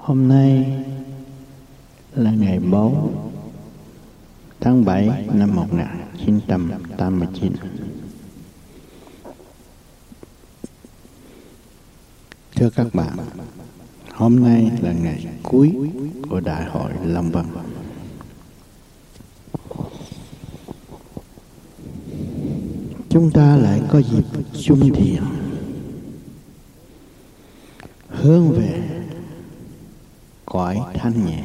Hôm nay là ngày 4 tháng 7 năm 1989. Thưa các bạn, hôm nay là ngày cuối của Đại hội Lâm Văn. Chúng ta lại có dịp chung thiền hướng về cõi thanh nhẹ.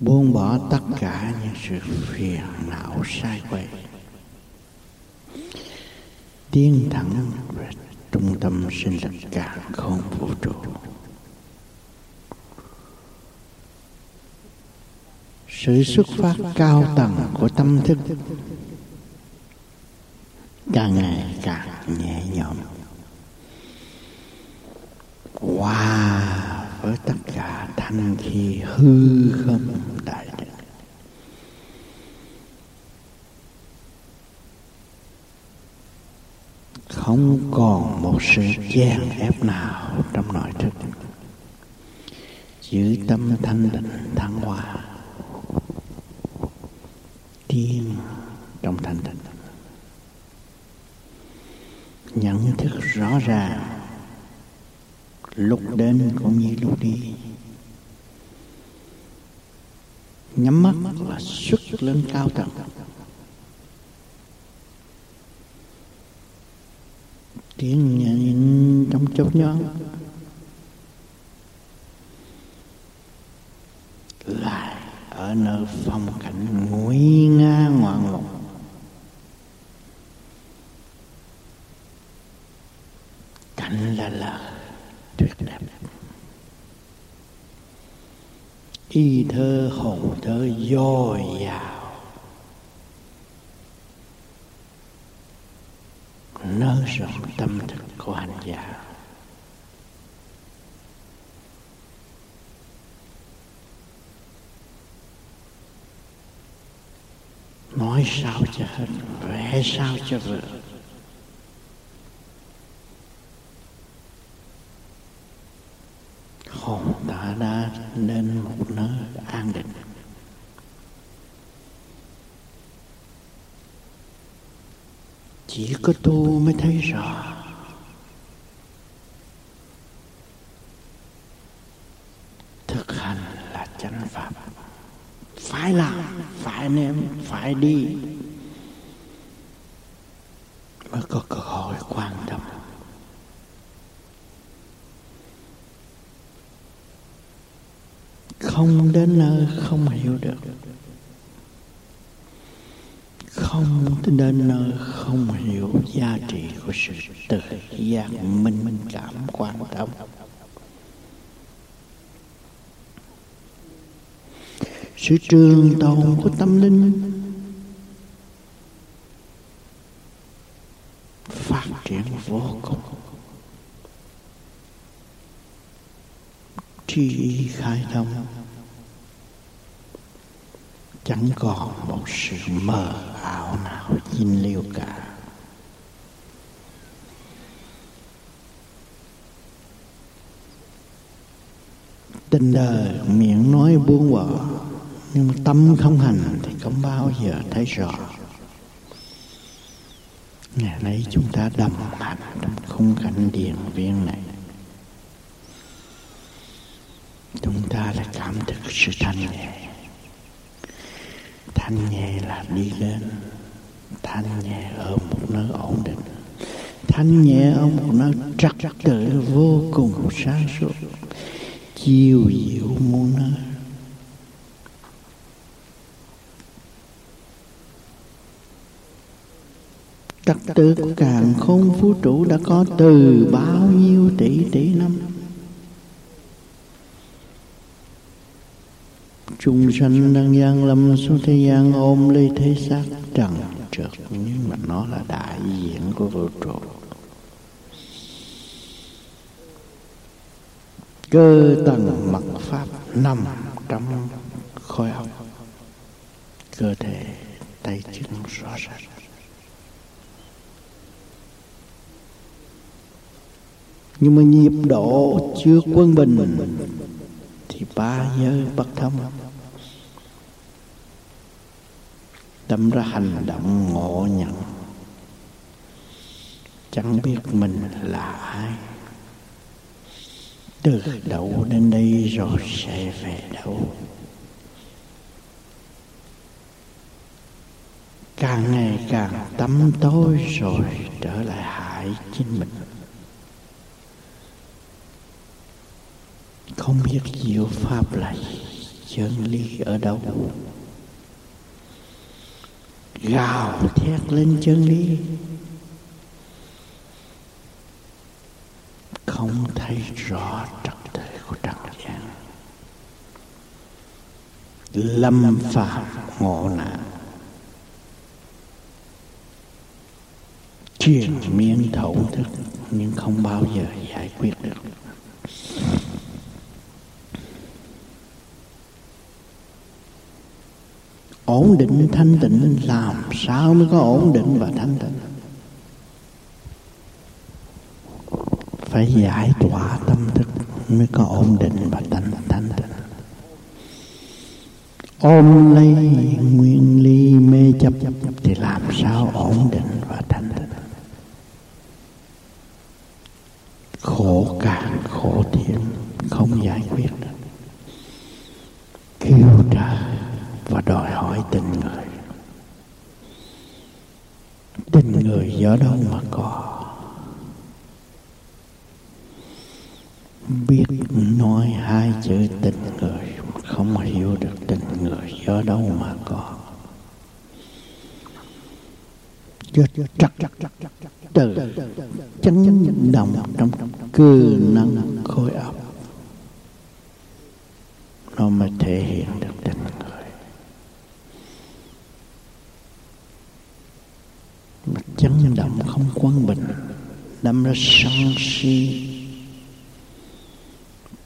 Buông bỏ tất cả những sự phiền não sai quay tiến thẳng về trung tâm sinh lực cả không vũ trụ. Sự xuất phát cao tầng của tâm thức càng ngày càng nhẹ nhõm. Hòa với tất cả thanh khi hư không đại định không còn một sự chèn ép nào trong nội thức. Giữ tâm thanh định thăng hoa. Tiên trong thanh tịnh nhận thức rõ ràng lúc đến cũng như lúc đi nhắm mắt và xuất lên cao tầng tiếng nhìn trong chốc nhón lại ở nơi phong cảnh nguy nga ngoạn mục. Cảnh là là tuyệt đẹp. Y thơ hồn thơ dồi dào. Nới rộng tâm thức của hành giả. Nói sao cho hết, vẽ sao cho vừa hồn ta đã đến một nơi an định chỉ có tu mới thấy rõ. Thực hành là chánh pháp. Phải làm, phải nếm, phải đi mới có cơ hội quan tâm. Không đến nơi không hiểu được không đến nơi không hiểu giá trị của sự tự giác minh minh cảm quan tâm. Sự trường tồn của tâm linh phát triển vô cùng. Tri khai thông chẳng còn một sự mờ ảo nào dinh liêu cả. Tình đời miệng nói buông bỏ, nhưng mà tâm không hành thì không bao giờ thấy rõ. Ngày nay chúng ta đồng hành trong khung cảnh điện viên này. Chúng ta lại cảm thức sự thanh nhẹ thanh nhẹ là đi lên. Thanh nhẹ ở một nơi ổn định. Thanh nhẹ ở một nơi trật tự vô cùng sáng suốt. Chiều diệu muôn nơi. Trật tự của càng không vũ trụ đã có từ bao nhiêu tỷ tỷ năm. Chúng sanh đang gian lâm xuống thế gian ôm lấy thế xác, trần trượt. Nhưng mà nó là đại diện của vũ trụ. Cơ tầng mật pháp nằm trong khối óc cơ thể tay chân rõ ràng. Nhưng mà nhịp độ chưa quân bình thì ba giới bất thông. Đâm ra hành động ngộ nhận. Chẳng biết mình là ai. Từ đâu đến đây rồi sẽ về đâu. Càng ngày càng tắm tối rồi trở lại hại chính mình. Không biết diệu pháp là chân lý ở đâu gào thét lên chân lý không thấy rõ trật tự của trần gian. Lâm phạm ngộ nạn. Truyền miên thấu thức nhưng không bao giờ giải quyết được ổn định thanh tịnh, làm sao mới có ổn định và thanh tịnh? Phải giải tỏa tâm thức mới có ổn định và thanh thanh tịnh. Ôm lấy nguyên ly mê chấp thì làm sao ổn định và thanh tịnh? Khổ càng khổ thêm không giải quyết được kêu trời và đòi hỏi tình người. Tình người ở đâu mà có? Biết nói hai chữ tình người, không hiểu được tình người ở đâu mà có. Chết chắc từ chấn động trong cơ năng khối óc nó mới thể hiện được tình người. Mà chấn động không quân bình. Đâm ra sân si.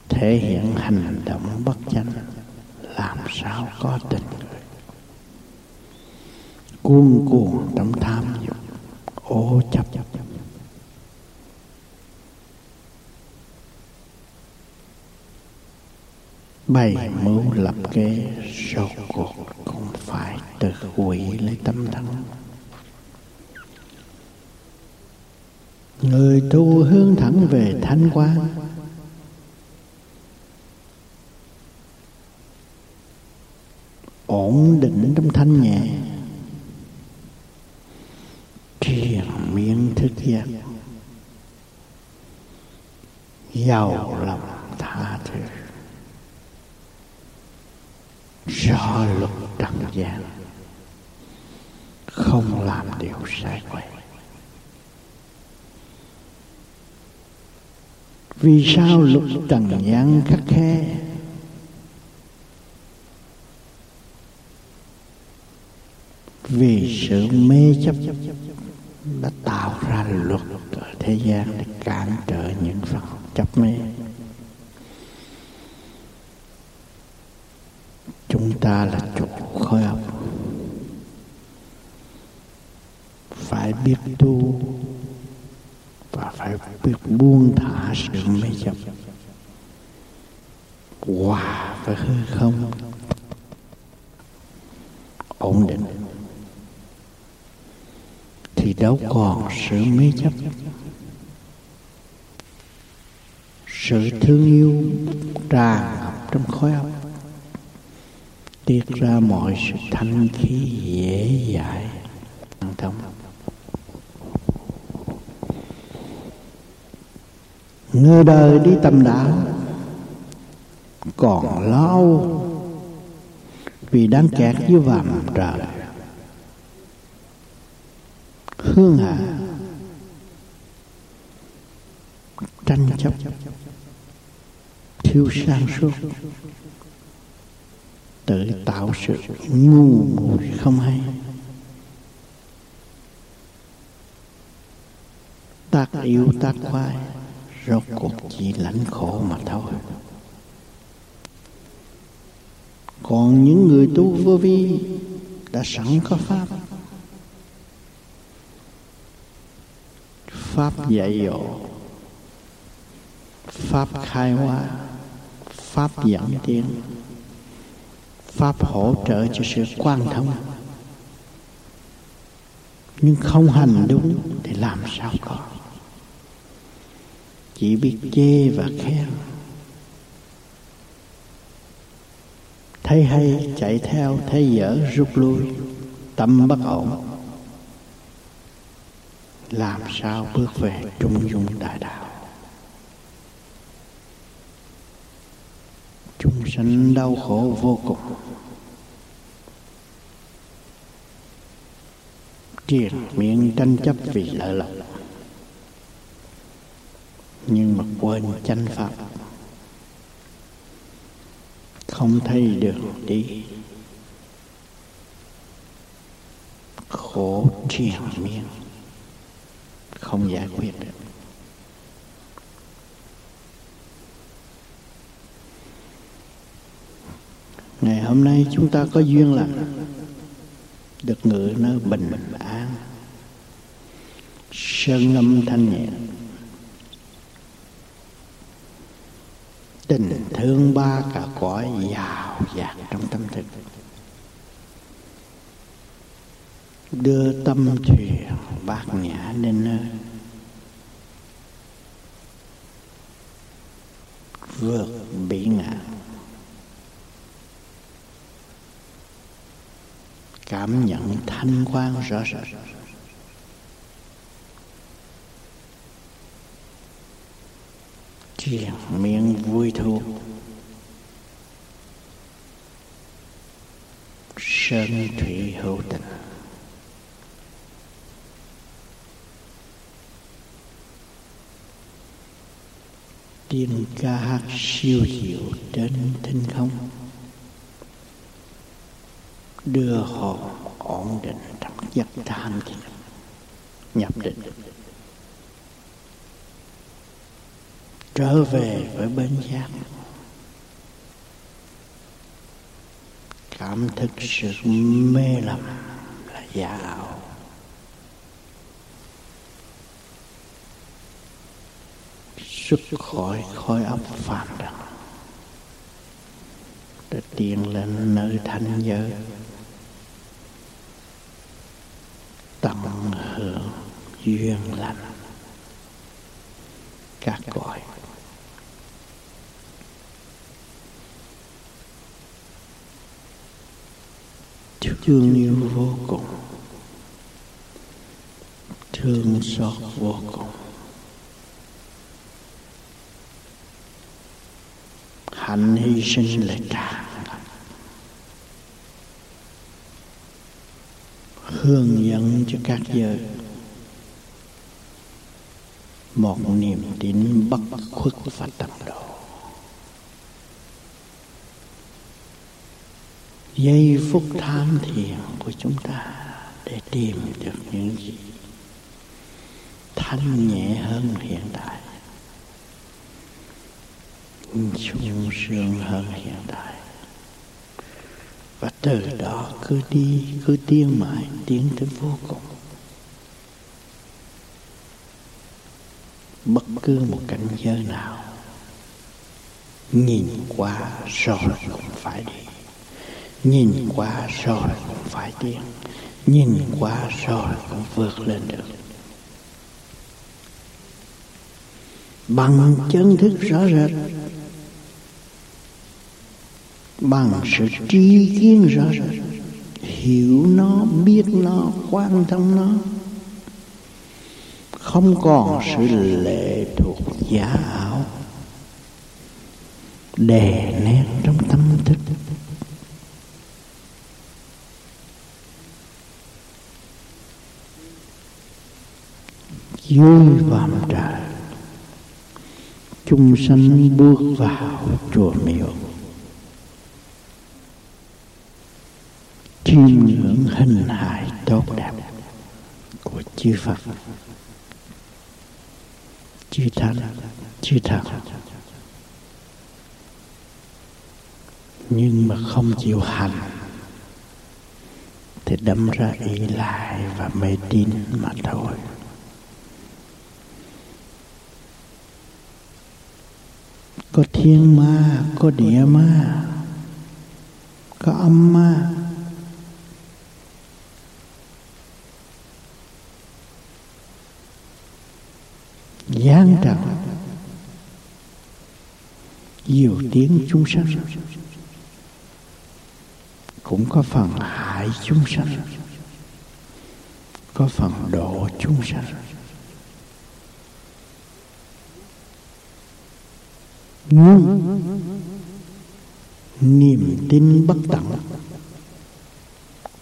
Thể hiện hành động bất chánh. Làm sao có tình? Cuồng cuồng trong tham dục. Ô chấp. Bày mưu lập kế sau cuộc cũng phải tự hủy lấy tâm thân. Người tu hướng thẳng về thanh quan ổn định trong thanh nhẹ. Triền miên thức giác giàu lòng tha thứ. Rõ luật trần gian. Không làm điều sai quay vì sao luật trần gian khắc khe? Vì sự mê chấp đã tạo ra luật ở thế gian để cản trở những phần chấp mê. Chúng ta là chủ khối học phải biết tu phải biết buông thả sự mê chấp. Hòa với hư không. Ổn định. Thì đâu còn sự mê chấp. Sự thương yêu tràn ngập trong khối óc. Tiết ra mọi sự thanh khí dễ dãi an thông người đời đi tầm đạo còn lâu vì đang kẹt dưới vàm trời. Hương hạ tranh chấp, thiếu sang suốt, tự tạo sự ngu muội không hay. Tác yêu tác khoai rốt cuộc chỉ lãnh khổ mà thôi. Còn những người tu vô vi đã sẵn có pháp. Pháp dạy dỗ, pháp khai hóa, pháp dẫn tiến pháp hỗ trợ cho sự quan thông. Nhưng không hành đúng thì làm sao có? Chỉ biết chê và khen. Thấy hay chạy theo thấy dở rút lui, tâm bất ổn. Làm sao bước về trung dung đại đạo? Chúng sanh đau khổ vô cùng. Triệt miệng tranh chấp vì lợi lộc nhưng mà quên chánh pháp. Không thấy đường đi. Khổ triền miên. Không giải quyết được. Ngày hôm nay chúng ta có duyên lành được ngự nơi bình an. Sơn âm thanh nhẹ. Tình thương ba cả cõi giàu dạt trong tâm thức. Đưa tâm thuyền bát nhã đến nơi. Vượt bị ngã. Cảm nhận thanh quan rõ rệt. Triền miệng vui thu sơn thủy hữu tình tiên ca hát siêu diệu trên thinh không? Đưa hồn ổn định trong giấc tham nhập định. Trở về với bên giác cảm thức sự mê lầm là giả ảo xuất khỏi khói ấp phàm trần để tiến lên nơi thanh giới, tận hưởng duyên lành. Các cõi thương yêu vô cùng. Thương xót vô cùng. Hạnh hy sinh là tràn hướng dẫn cho các giới. Một niềm tin bất khuất và tận độ. Giây phút tham thiền của chúng ta để tìm được những gì thanh nhẹ hơn hiện tại. Sung sướng hơn hiện tại. Và từ đó cứ đi, cứ tiến mãi, tiến tới vô cùng. Bất cứ một cảnh giới nào, nhìn qua rồi cũng phải đi nhìn qua rồi cũng phải tiến nhìn qua rồi cũng vượt lên được. Bằng chân thức rõ rệt. Bằng sự tri kiến rõ rệt. Hiểu nó, biết nó, quan tâm nó. Không còn sự lệ thuộc giả ảo. Đè nén trong tâm thức vui vàm trời. Chung sanh bước vào chùa miếu. Chiêm ngưỡng hình hài tốt đẹp của chư Phật. Chư Thánh, chư thần. Nhưng mà không chịu hành, thì đâm ra ý lại và mê tín mà thôi. Có thiên ma có địa ma có âm ma nhiều tiếng chúng sanh. cũng có phần hại chúng sanh, có phần độ chúng sanh. Nhưng niềm tin bất tận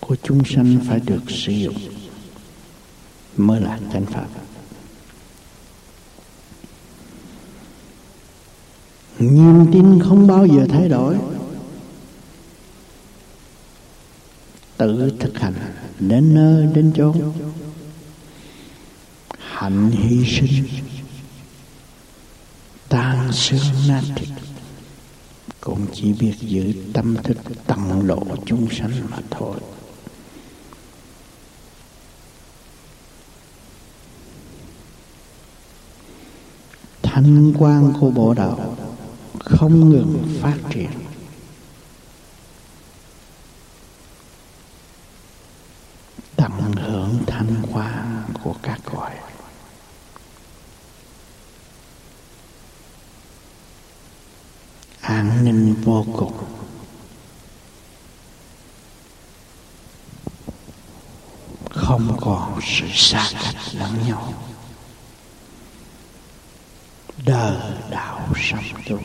của chúng sanh phải được sử dụng mới là chánh pháp. Niềm tin không bao giờ thay đổi. Tự thực hành đến nơi đến chốn hạnh hy sinh xương nát. Thịt cũng chỉ biết giữ tâm thức tận lộ chúng sanh mà thôi. Thanh quan của bộ đạo không ngừng phát triển tận hưởng thanh quan của các cõi an vô cùng không còn sự xa cách lẫn nhau. Đời đạo sanh tu.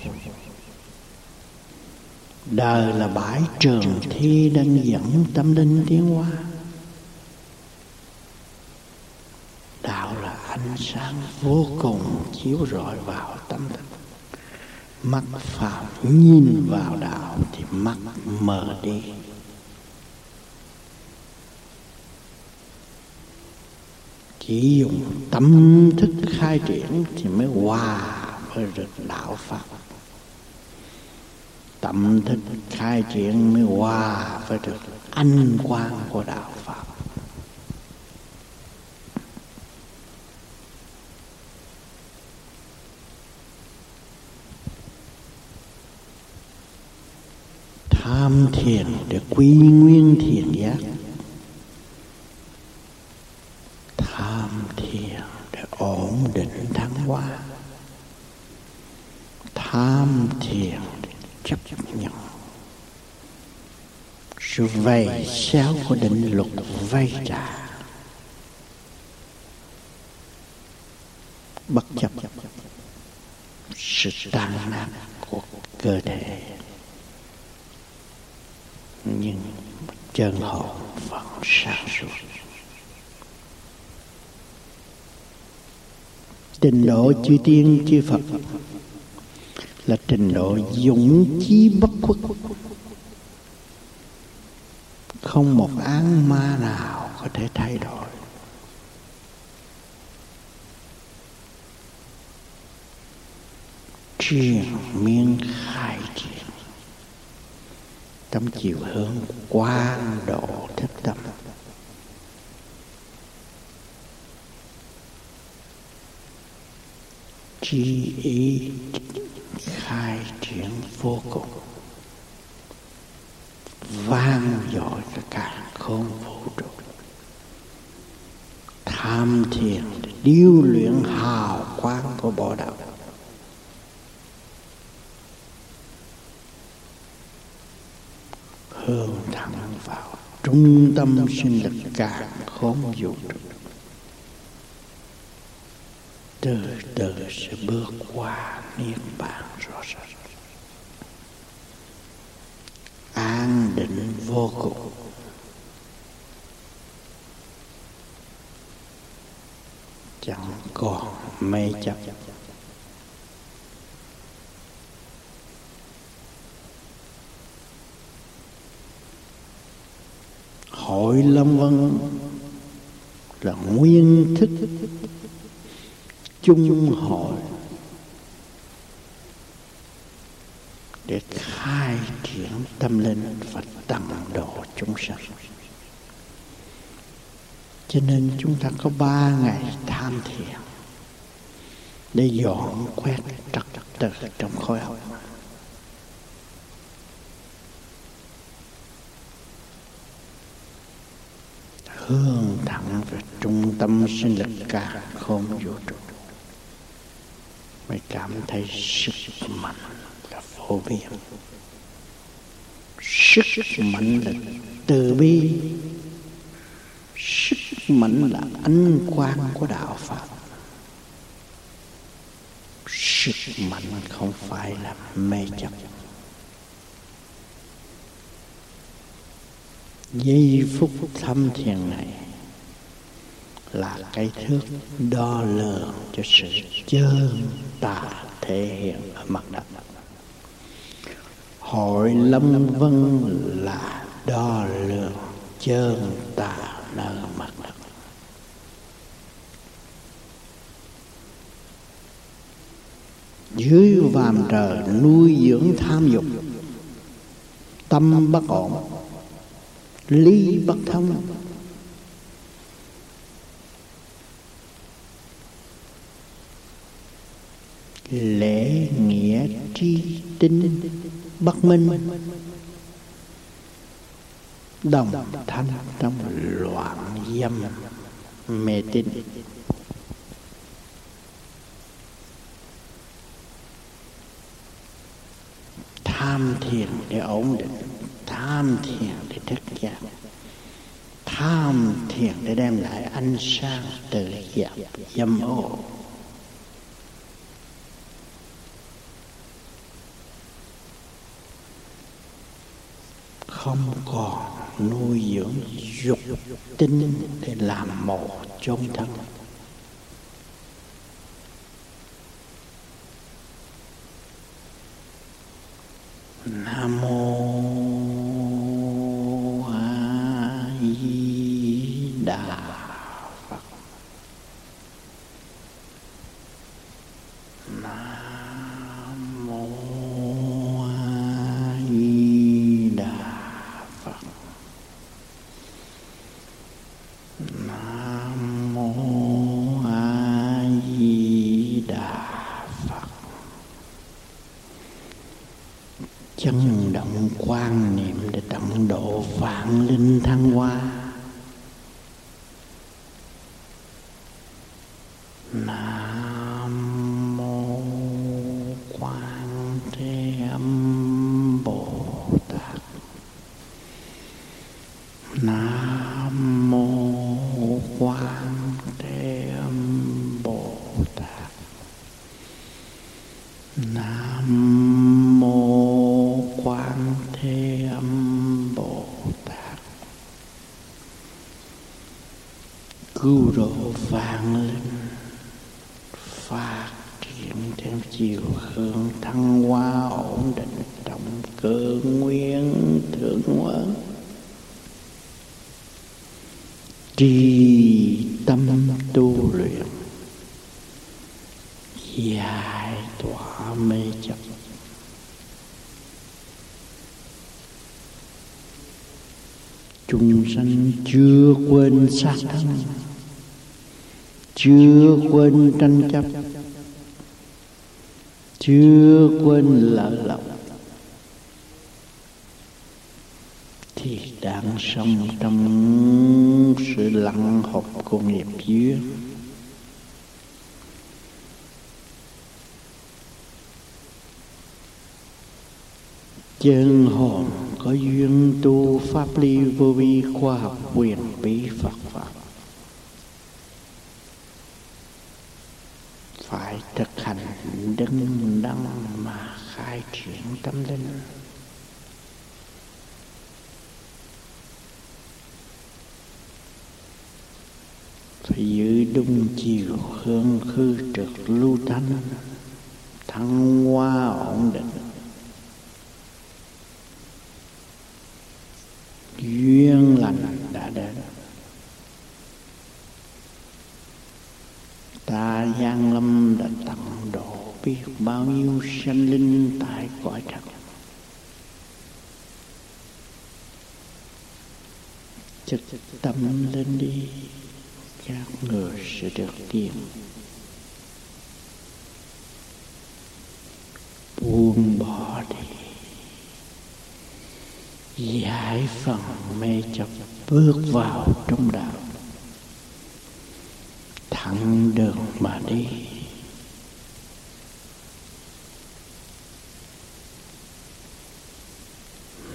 Đời là bãi trường thi đang dẫn tâm linh tiến hóa. Đạo là ánh sáng vô cùng chiếu rọi vào tâm thức mắt phạm nhìn vào đạo thì mắt mờ đi. Chỉ dùng tâm thức khai triển thì mới hòa với được đạo pháp tâm thức khai triển mới hòa với được anh quang của đạo pháp tham thiền để quy nguyên thiền giác. Tham thiền để ổn định thắng hoa. Tham thiền để chấp nhận. Sự vầy xéo của định luật vay trả bất chấp sự tan nát của cơ thể nhưng chân hồn vẫn sáng suốt trình độ chư tiên, chư phật. Là trình độ dũng chí bất khuất. Không một án ma nào có thể thay đổi. Truyền miên khai triển. Trong chiều hướng quan độ thích tâm. Chi ý khai triển vô cùng. Vang dội cả cả không vũ trụ. Tham thiền, điêu luyện hào quang của bộ đạo hướng thẳng vào trung tâm sinh lực cả không vũ trụ từ từ sẽ bước qua niết bàn rõ ràng. An định vô cùng. Chẳng còn mê chấp. Hội lâm vân là nguyên thức chung hội để khai triển tâm linh và tận độ chúng sanh. Cho nên chúng ta có ba ngày tham thiền để dọn quét trật tự trong khối học. Hương thẳng về trung tâm sinh lực cả không vũ trụ mới cảm thấy sức mạnh là vô biên sức mạnh là từ bi. Sức mạnh là ánh quang của đạo pháp sức mạnh không phải là mê chấp. Giây phút thâm thiền này là cái thước đo lường cho sự chân tà thể hiện ở mặt đất. Hội lâm vân là đo lường chân tà nơi mặt đất. Dưới vàm trời nuôi dưỡng tham dục, tâm bất ổn ly bất thông lễ nghĩa tri tinh bất minh. Đồng thanh trong loạn dâm mê tín. Tham thiền để ổn định. Tham thiền để thức giác tham thiền để đem lại ánh sáng từ dập dâm ô. Không còn nuôi dưỡng dục tinh để làm mồ chôn thân. Nam mô chân động quan niệm để tận độ vạn linh thăng hoa. Chúng sanh chưa quên sát thân, chưa quên tranh chấp, chưa quên lợi lộc thì đang sống trong sự lặng học của nghiệp duyên. Chân hồn có duyên tu pháp ly vô vi khoa học quyền bí Phật pháp. Phải thực hành đứng đắn mà khai triển tâm linh. Phải giữ đúng chiều hương khư trực lưu thanh thăng hoa ổn định. Duyên lành đã đến. Ta giang lâm đã tặng độ biết bao nhiêu sanh linh tại cõi trần trực tâm lên đi, các người sẽ được tiền buông bỏ đi giải phần mê chấp bước vào trong đạo. Thẳng đường mà đi.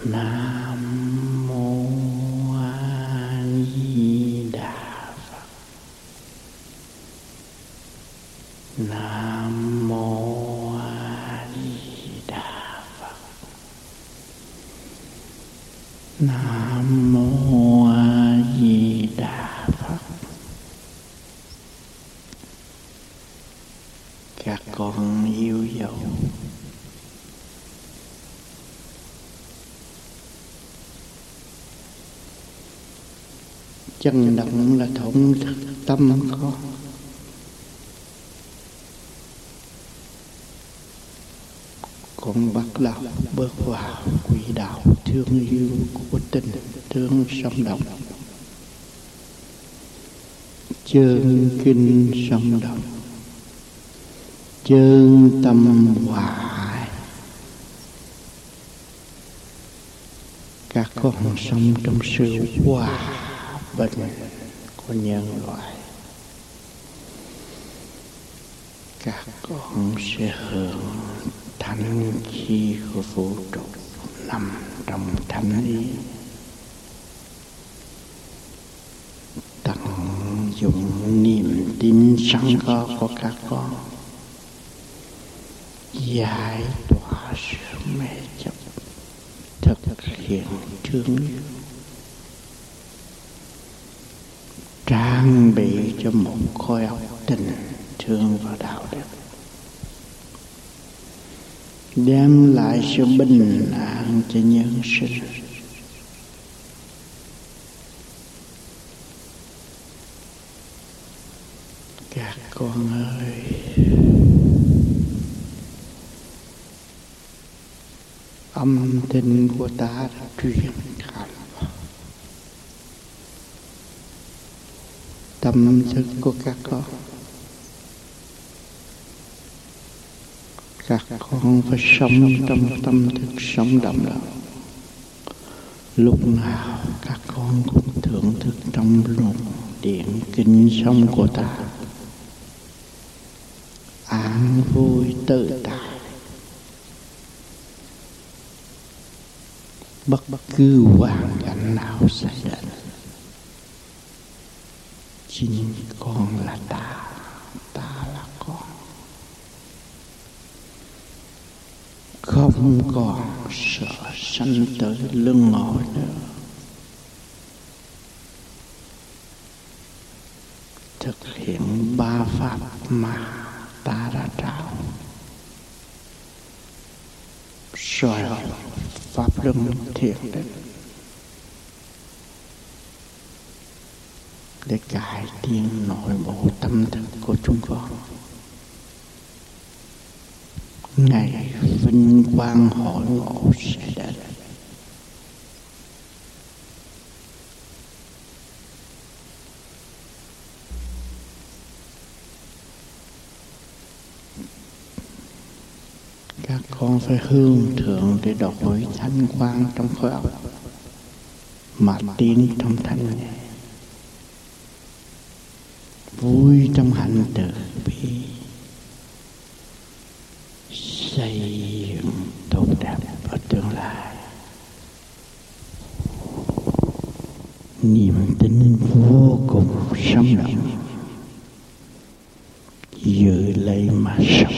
Nam các con yêu dấu chân động là thống thức tâm con. Con bắt đầu bước vào quỹ đạo thương yêu của tình thương sống động chân kinh sống động chơn tâm hoài. Các con sống trong sự hòa bình của nhân loại. Các con sẽ hưởng thánh khi của vũ trụ nằm trong thánh ý. Tận dụng niềm tin sẵn có của các con giải tỏa sự mê chấp, thực hiện thương yêu trang bị cho một khối óc tình thương và đạo đức. Đem lại sự bình an cho nhân sinh các con ơi tình của ta đã truyền khắp tâm thức của các con các con phải sống trong tâm thức sống động đó lúc nào các con cũng thưởng thức trong luồng điện kinh sống của ta. An vui tự tại. Bất cứ hoàn cảnh nào xảy đến chính con là ta ta là con. Không còn sợ sanh tới lưng ngồi nữa thực hiện ba pháp mà ta đã trao soi pháp luân thiền định để cải tiến nội bộ tâm thức của chúng con. Ngày vinh quang hội ngộ sẽ đến các con phải hương thượng để đổi thanh quang trong khối óc. Mà tin trong thanh nhẹ. Vui trong hạnh từ bi. Xây dựng tốt đẹp ở tương lai. Niềm tin vô cùng sống động giữ lấy mà sống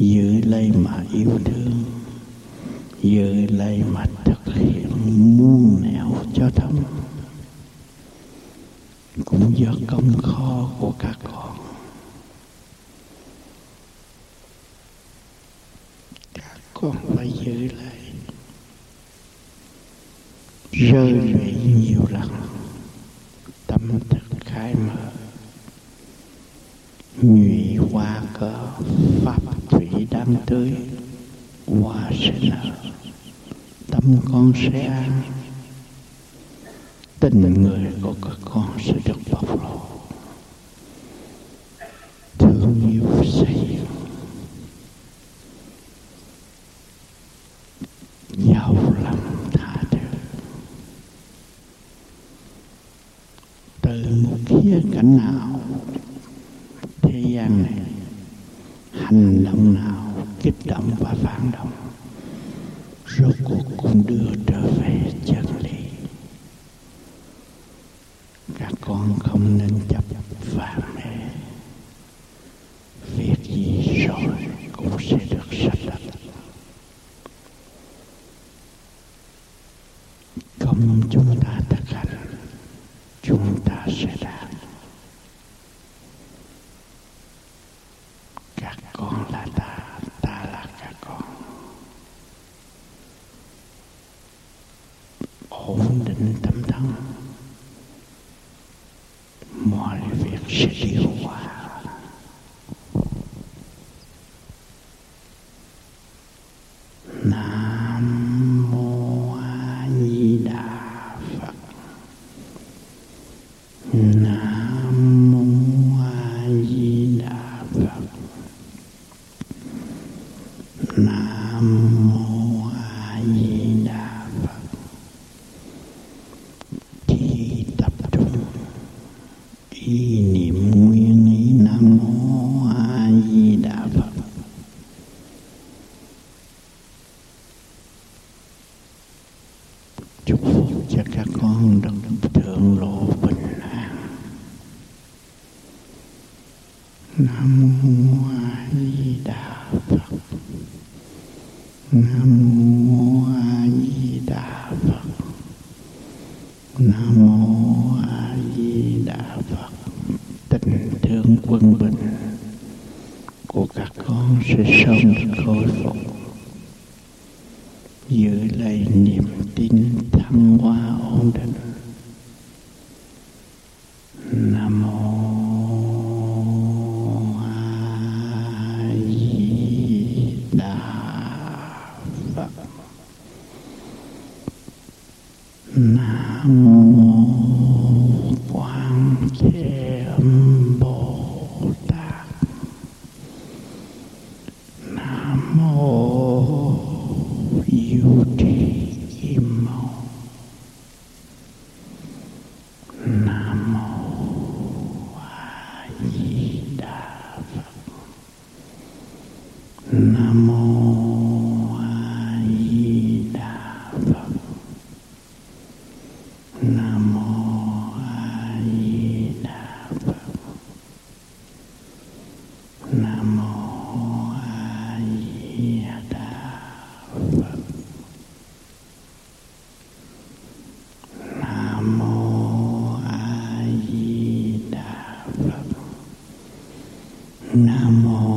giữ lấy mà yêu thương, giờ lại mà thực hiện muôn nẻo cho thông cũng do công khó của các con. Các con phải giữ lại. Rơi con sẽ tình người của các con sẽ được bộc lộ. Thương yêu xây dựng giàu lòng tha thứ. Từ một khía cạnh nào nam